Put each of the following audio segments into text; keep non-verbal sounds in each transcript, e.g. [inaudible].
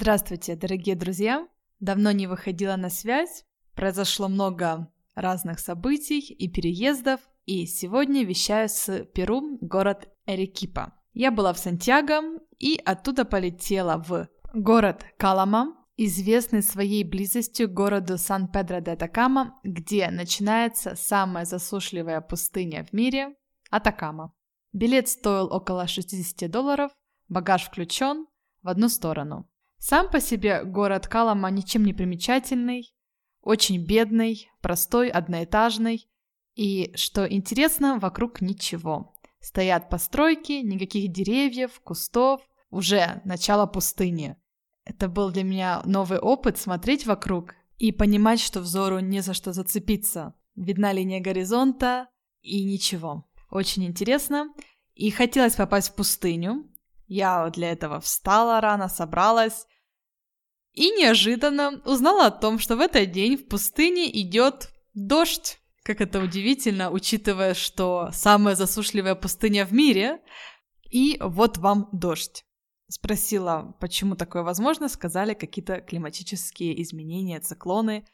Здравствуйте, дорогие друзья! Давно не выходила на связь, произошло много разных событий и переездов, и сегодня вещаю с Перу, город Эрекипа. Я была в Сантьяго и оттуда полетела в город Калама, известный своей близостью к городу Сан-Педро-де-Атакама, где начинается самая засушливая пустыня в мире – Атакама. Билет стоил около 60 долларов, багаж включен в одну сторону. Сам по себе город Калама ничем не примечательный, очень бедный, простой, одноэтажный. И, что интересно, вокруг ничего. Стоят постройки, никаких деревьев, кустов, уже начало пустыни. Это был для меня новый опыт смотреть вокруг и понимать, что взору не за что зацепиться. Видна линия горизонта и ничего. Очень интересно. И хотелось попасть в пустыню, я для этого встала рано, собралась и неожиданно узнала о том, что в этот день в пустыне идет дождь. Как это удивительно, учитывая, что самая засушливая пустыня в мире. И вот вам дождь. Спросила, почему такое возможно, сказали какие-то климатические изменения, циклоны,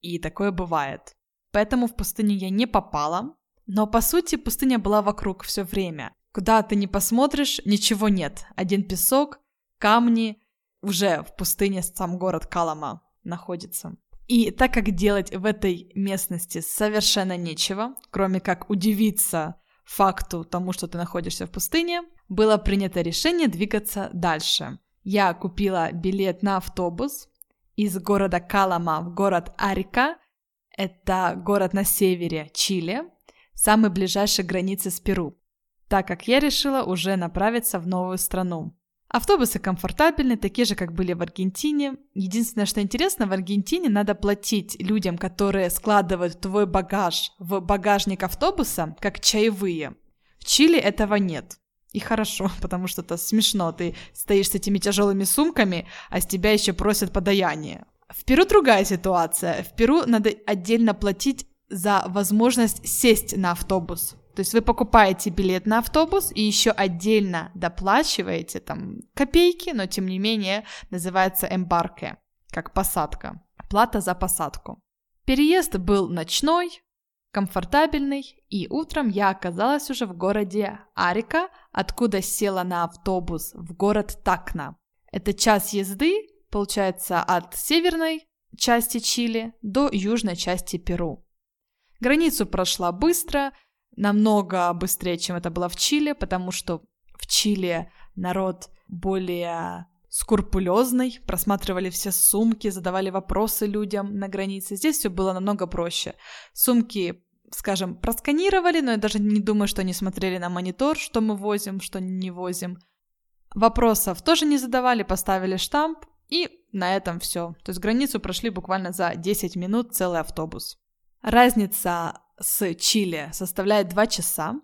и такое бывает. Поэтому в пустыню я не попала, но по сути пустыня была вокруг все время. Куда ты не посмотришь, ничего нет. Один песок, камни, уже в пустыне сам город Калама находится. И так как делать в этой местности совершенно нечего, кроме как удивиться факту тому, что ты находишься в пустыне, было принято решение двигаться дальше. Я купила билет на автобус из города Калама в город Арика, это город на севере Чили, самый ближайший границы с Перу так как я решила уже направиться в новую страну. Автобусы комфортабельны, такие же, как были в Аргентине. Единственное, что интересно, в Аргентине надо платить людям, которые складывают твой багаж в багажник автобуса, как чаевые. В Чили этого нет. И хорошо, [laughs] потому что это смешно. Ты стоишь с этими тяжелыми сумками, а с тебя еще просят подаяние. В Перу другая ситуация. В Перу надо отдельно платить за возможность сесть на автобус. То есть вы покупаете билет на автобус и еще отдельно доплачиваете там копейки, но тем не менее называется эмбарке, как посадка. Плата за посадку. Переезд был ночной, комфортабельный, и утром я оказалась уже в городе Арика, откуда села на автобус в город Такна. Это час езды, получается, от северной части Чили до южной части Перу. Границу прошла быстро, намного быстрее, чем это было в Чили, потому что в Чили народ более скрупулезный, просматривали все сумки, задавали вопросы людям на границе. Здесь все было намного проще. Сумки, скажем, просканировали, но я даже не думаю, что они смотрели на монитор, что мы возим, что не возим. Вопросов тоже не задавали, поставили штамп, и на этом все. То есть границу прошли буквально за 10 минут целый автобус. Разница с Чили составляет 2 часа.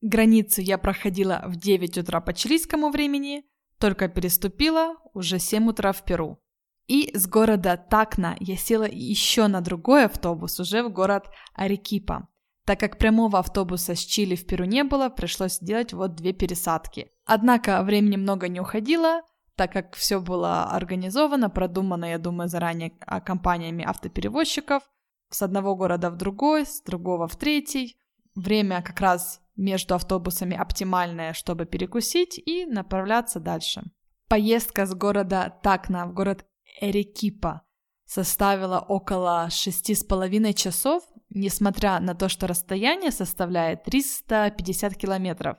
Границу я проходила в 9 утра по чилийскому времени, только переступила уже 7 утра в Перу. И с города Такна я села еще на другой автобус, уже в город Арекипа. Так как прямого автобуса с Чили в Перу не было, пришлось делать вот две пересадки. Однако времени много не уходило, так как все было организовано, продумано, я думаю, заранее компаниями автоперевозчиков – с одного города в другой, с другого в третий. Время как раз между автобусами оптимальное, чтобы перекусить и направляться дальше. Поездка с города Такна в город Эрекипа составила около шести с половиной часов, несмотря на то, что расстояние составляет 350 километров.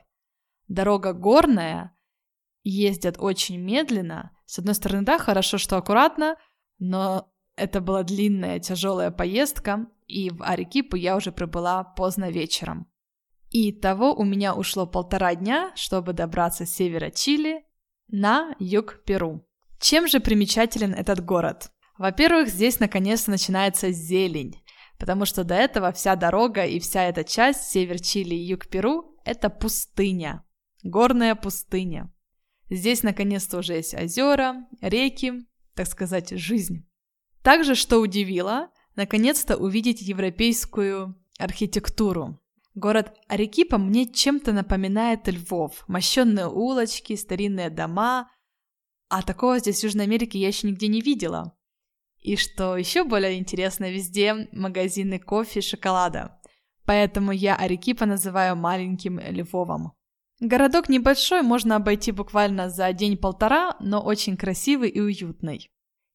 Дорога горная, ездят очень медленно. С одной стороны, да, хорошо, что аккуратно, но это была длинная, тяжелая поездка, и в Арекипу я уже прибыла поздно вечером. И того у меня ушло полтора дня, чтобы добраться с севера Чили на юг Перу. Чем же примечателен этот город? Во-первых, здесь наконец-то начинается зелень, потому что до этого вся дорога и вся эта часть, север Чили и юг Перу, это пустыня, горная пустыня. Здесь наконец-то уже есть озера, реки, так сказать, жизнь. Также, что удивило, наконец-то увидеть европейскую архитектуру. Город Арекипа мне чем-то напоминает Львов. Мощенные улочки, старинные дома, А такого здесь в Южной Америке я еще нигде не видела. И что еще более интересно, везде магазины кофе и шоколада. Поэтому я Арекипа называю маленьким Львовом. Городок небольшой, можно обойти буквально за день-полтора, но очень красивый и уютный.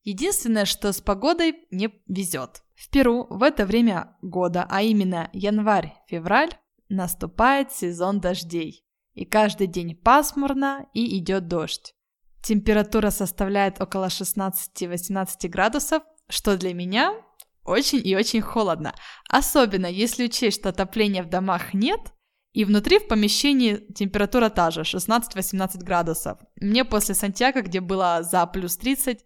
Единственное, что с погодой не везет. В Перу в это время года, а именно январь-февраль, наступает сезон дождей. И каждый день пасмурно и идет дождь. Температура составляет около 16-18 градусов, что для меня очень и очень холодно. Особенно если учесть, что отопления в домах нет, и внутри в помещении температура та же, 16-18 градусов. Мне после Сантьяго, где было за плюс 30,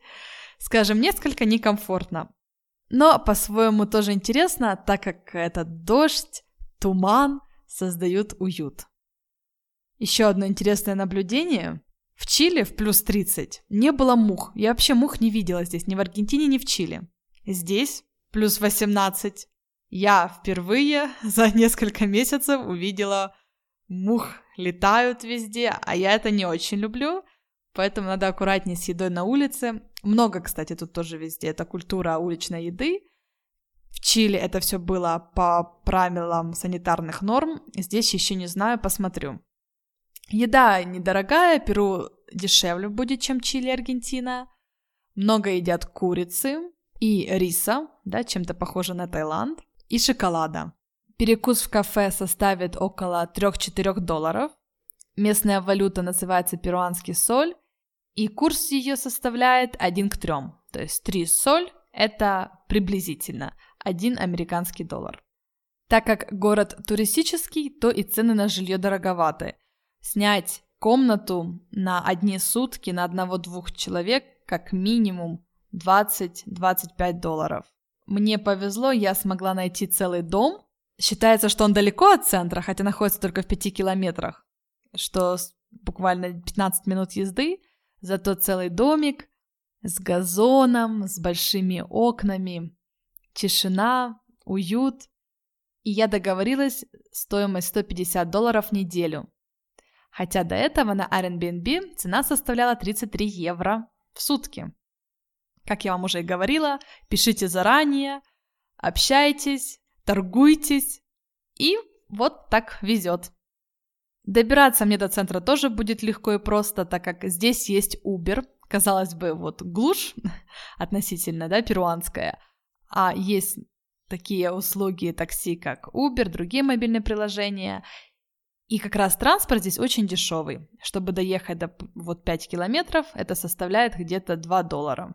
скажем, несколько некомфортно. Но по-своему тоже интересно, так как этот дождь, туман создают уют. Еще одно интересное наблюдение. В Чили в плюс 30 не было мух. Я вообще мух не видела здесь, ни в Аргентине, ни в Чили. Здесь плюс 18 я впервые [laughs] за несколько месяцев увидела мух летают везде, а я это не очень люблю, поэтому надо аккуратнее с едой на улице. Много, кстати, тут тоже везде. Это культура уличной еды. В Чили это все было по правилам санитарных норм. Здесь еще не знаю, посмотрю. Еда недорогая, Перу дешевле будет, чем Чили и Аргентина. Много едят курицы и риса, да, чем-то похоже на Таиланд и шоколада. Перекус в кафе составит около 3-4 долларов. Местная валюта называется перуанский соль, и курс ее составляет 1 к 3. То есть 3 соль – это приблизительно 1 американский доллар. Так как город туристический, то и цены на жилье дороговаты. Снять комнату на одни сутки на одного-двух человек как минимум 20-25 долларов. Мне повезло, я смогла найти целый дом. Считается, что он далеко от центра, хотя находится только в 5 километрах, что буквально 15 минут езды, зато целый домик с газоном, с большими окнами, тишина, уют. И я договорилась стоимость 150 долларов в неделю. Хотя до этого на Airbnb цена составляла 33 евро в сутки. Как я вам уже и говорила, пишите заранее, общайтесь, торгуйтесь, и вот так везет. Добираться мне до центра тоже будет легко и просто, так как здесь есть Uber, казалось бы, вот глушь [laughs] относительно, да, перуанская, а есть такие услуги такси, как Uber, другие мобильные приложения, и как раз транспорт здесь очень дешевый. Чтобы доехать до вот 5 километров, это составляет где-то 2 доллара.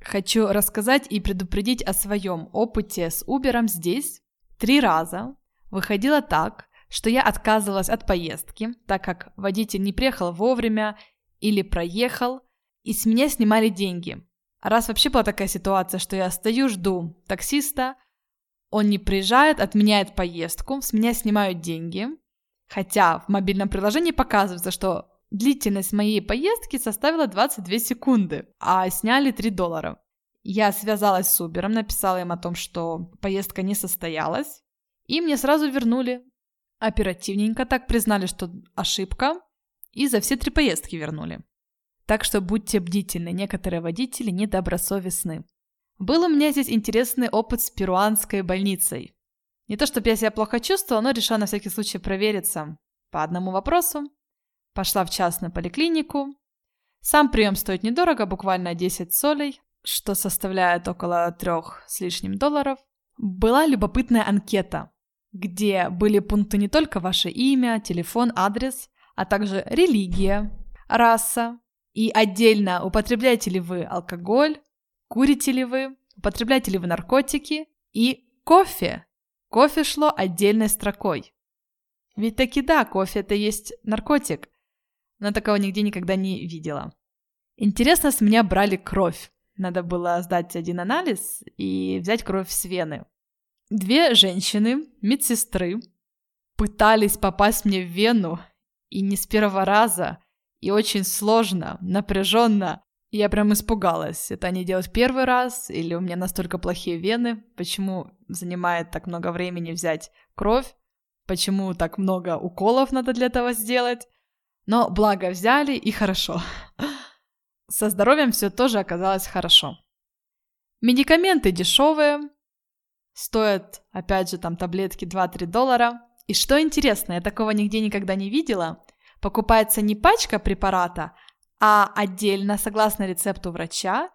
Хочу рассказать и предупредить о своем опыте с Uber здесь. Три раза выходило так, что я отказывалась от поездки, так как водитель не приехал вовремя или проехал, и с меня снимали деньги. раз вообще была такая ситуация, что я стою, жду таксиста, он не приезжает, отменяет поездку, с меня снимают деньги, хотя в мобильном приложении показывается, что Длительность моей поездки составила 22 секунды, а сняли 3 доллара. Я связалась с Uber, написала им о том, что поездка не состоялась, и мне сразу вернули. Оперативненько так признали, что ошибка, и за все три поездки вернули. Так что будьте бдительны, некоторые водители недобросовестны. Был у меня здесь интересный опыт с перуанской больницей. Не то чтобы я себя плохо чувствовала, но решила на всякий случай провериться по одному вопросу. Пошла в частную поликлинику. Сам прием стоит недорого, буквально 10 солей, что составляет около трех с лишним долларов. Была любопытная анкета, где были пункты не только ваше имя, телефон, адрес, а также религия, раса и отдельно употребляете ли вы алкоголь, курите ли вы, употребляете ли вы наркотики и кофе. Кофе шло отдельной строкой. Ведь таки да, кофе это есть наркотик, но такого нигде никогда не видела. Интересно, с меня брали кровь. Надо было сдать один анализ и взять кровь с вены. Две женщины, медсестры, пытались попасть мне в вену, и не с первого раза, и очень сложно, напряженно. Я прям испугалась, это они делают первый раз, или у меня настолько плохие вены, почему занимает так много времени взять кровь, почему так много уколов надо для этого сделать. Но благо взяли и хорошо. [laughs] Со здоровьем все тоже оказалось хорошо. Медикаменты дешевые, стоят, опять же, там таблетки 2-3 доллара. И что интересно, я такого нигде никогда не видела, покупается не пачка препарата, а отдельно, согласно рецепту врача,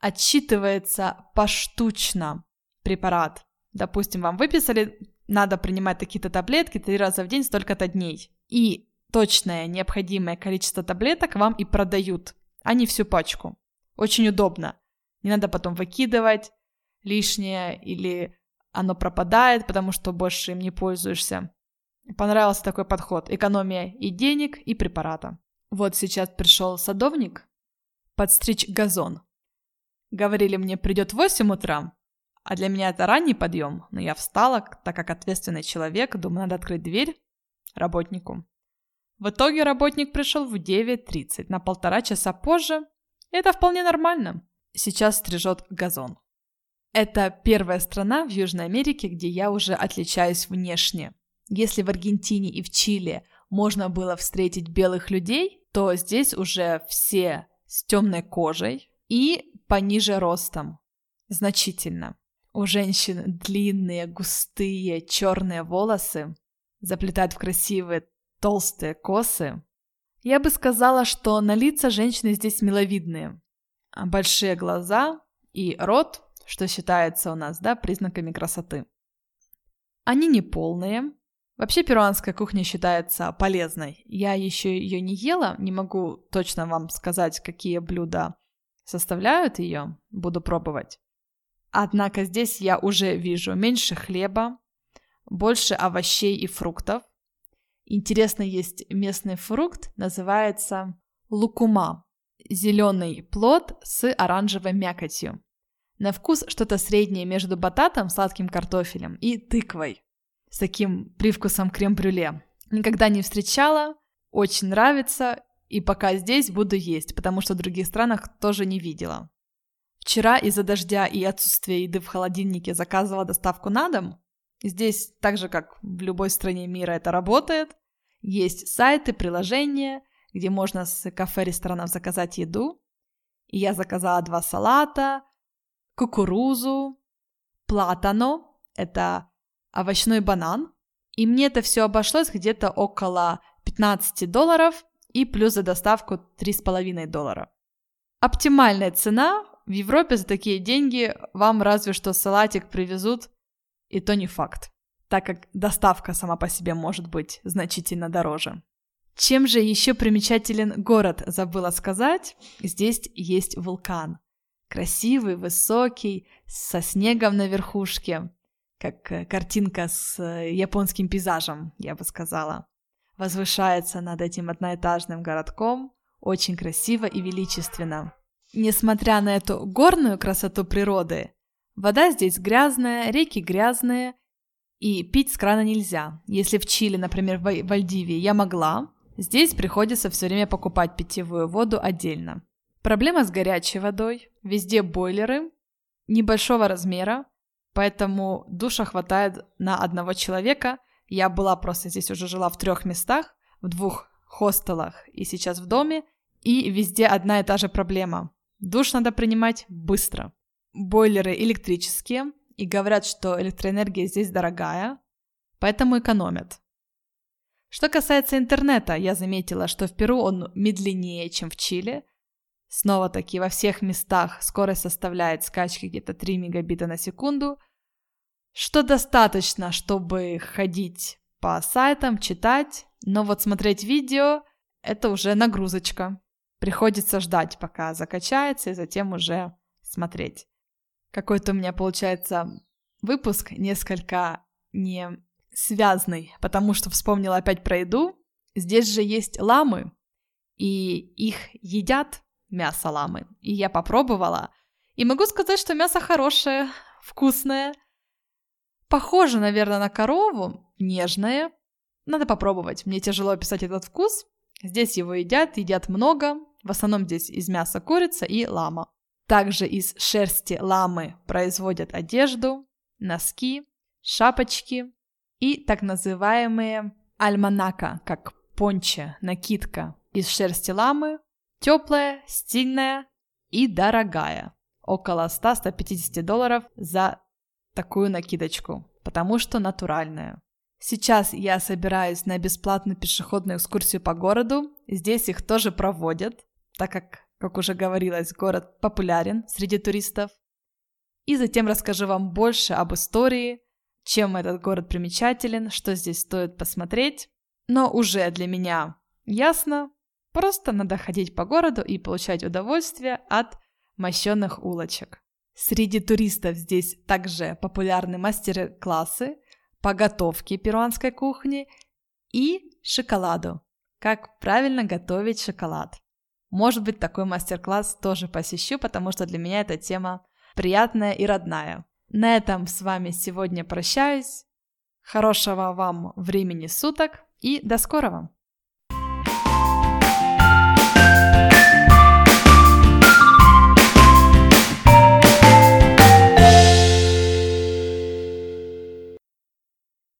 отсчитывается поштучно препарат. Допустим, вам выписали, надо принимать такие-то таблетки три раза в день, столько-то дней. И точное необходимое количество таблеток вам и продают, а не всю пачку. Очень удобно. Не надо потом выкидывать лишнее или оно пропадает, потому что больше им не пользуешься. Понравился такой подход. Экономия и денег, и препарата. Вот сейчас пришел садовник подстричь газон. Говорили мне, придет в 8 утра, а для меня это ранний подъем, но я встала, так как ответственный человек, думаю, надо открыть дверь работнику. В итоге работник пришел в 9.30, на полтора часа позже. Это вполне нормально. Сейчас стрижет газон. Это первая страна в Южной Америке, где я уже отличаюсь внешне. Если в Аргентине и в Чили можно было встретить белых людей, то здесь уже все с темной кожей и пониже ростом. Значительно. У женщин длинные, густые, черные волосы, заплетают в красивые толстые косы. Я бы сказала, что на лица женщины здесь миловидные. Большие глаза и рот что считается у нас, да, признаками красоты. Они не полные. Вообще перуанская кухня считается полезной. Я еще ее не ела, не могу точно вам сказать, какие блюда составляют ее, буду пробовать. Однако здесь я уже вижу меньше хлеба, больше овощей и фруктов. Интересно, есть местный фрукт, называется лукума. Зеленый плод с оранжевой мякотью. На вкус что-то среднее между бататом, сладким картофелем и тыквой с таким привкусом крем-брюле. Никогда не встречала, очень нравится, и пока здесь буду есть, потому что в других странах тоже не видела. Вчера из-за дождя и отсутствия еды в холодильнике заказывала доставку на дом. Здесь, так же как в любой стране мира это работает, есть сайты, приложения, где можно с кафе-ресторанов заказать еду. И я заказала два салата, кукурузу, платано, это овощной банан. И мне это все обошлось где-то около 15 долларов и плюс за доставку 3,5 доллара. Оптимальная цена в Европе за такие деньги вам разве что салатик привезут, и то не факт, так как доставка сама по себе может быть значительно дороже. Чем же еще примечателен город, забыла сказать, здесь есть вулкан – красивый, высокий, со снегом на верхушке, как э, картинка с э, японским пейзажем, я бы сказала. Возвышается над этим одноэтажным городком, очень красиво и величественно. Несмотря на эту горную красоту природы, вода здесь грязная, реки грязные, и пить с крана нельзя. Если в Чили, например, в Вальдивии я могла, здесь приходится все время покупать питьевую воду отдельно. Проблема с горячей водой. Везде бойлеры небольшого размера, поэтому душа хватает на одного человека. Я была просто здесь уже жила в трех местах, в двух хостелах и сейчас в доме, и везде одна и та же проблема. Душ надо принимать быстро. Бойлеры электрические, и говорят, что электроэнергия здесь дорогая, поэтому экономят. Что касается интернета, я заметила, что в Перу он медленнее, чем в Чили, Снова-таки во всех местах скорость составляет скачки где-то 3 мегабита на секунду, что достаточно, чтобы ходить по сайтам, читать, но вот смотреть видео – это уже нагрузочка. Приходится ждать, пока закачается, и затем уже смотреть. Какой-то у меня получается выпуск несколько не связанный, потому что вспомнила опять про еду. Здесь же есть ламы, и их едят мясо ламы. И я попробовала. И могу сказать, что мясо хорошее, вкусное. Похоже, наверное, на корову, нежное. Надо попробовать. Мне тяжело описать этот вкус. Здесь его едят, едят много. В основном здесь из мяса курица и лама. Также из шерсти ламы производят одежду, носки, шапочки и так называемые альманака, как понче, накидка из шерсти ламы Теплая, стильная и дорогая. Около 100-150 долларов за такую накидочку, потому что натуральная. Сейчас я собираюсь на бесплатную пешеходную экскурсию по городу. Здесь их тоже проводят, так как, как уже говорилось, город популярен среди туристов. И затем расскажу вам больше об истории, чем этот город примечателен, что здесь стоит посмотреть. Но уже для меня ясно, просто надо ходить по городу и получать удовольствие от мощенных улочек. Среди туристов здесь также популярны мастер-классы по готовке перуанской кухни и шоколаду. Как правильно готовить шоколад. Может быть, такой мастер-класс тоже посещу, потому что для меня эта тема приятная и родная. На этом с вами сегодня прощаюсь. Хорошего вам времени суток и до скорого!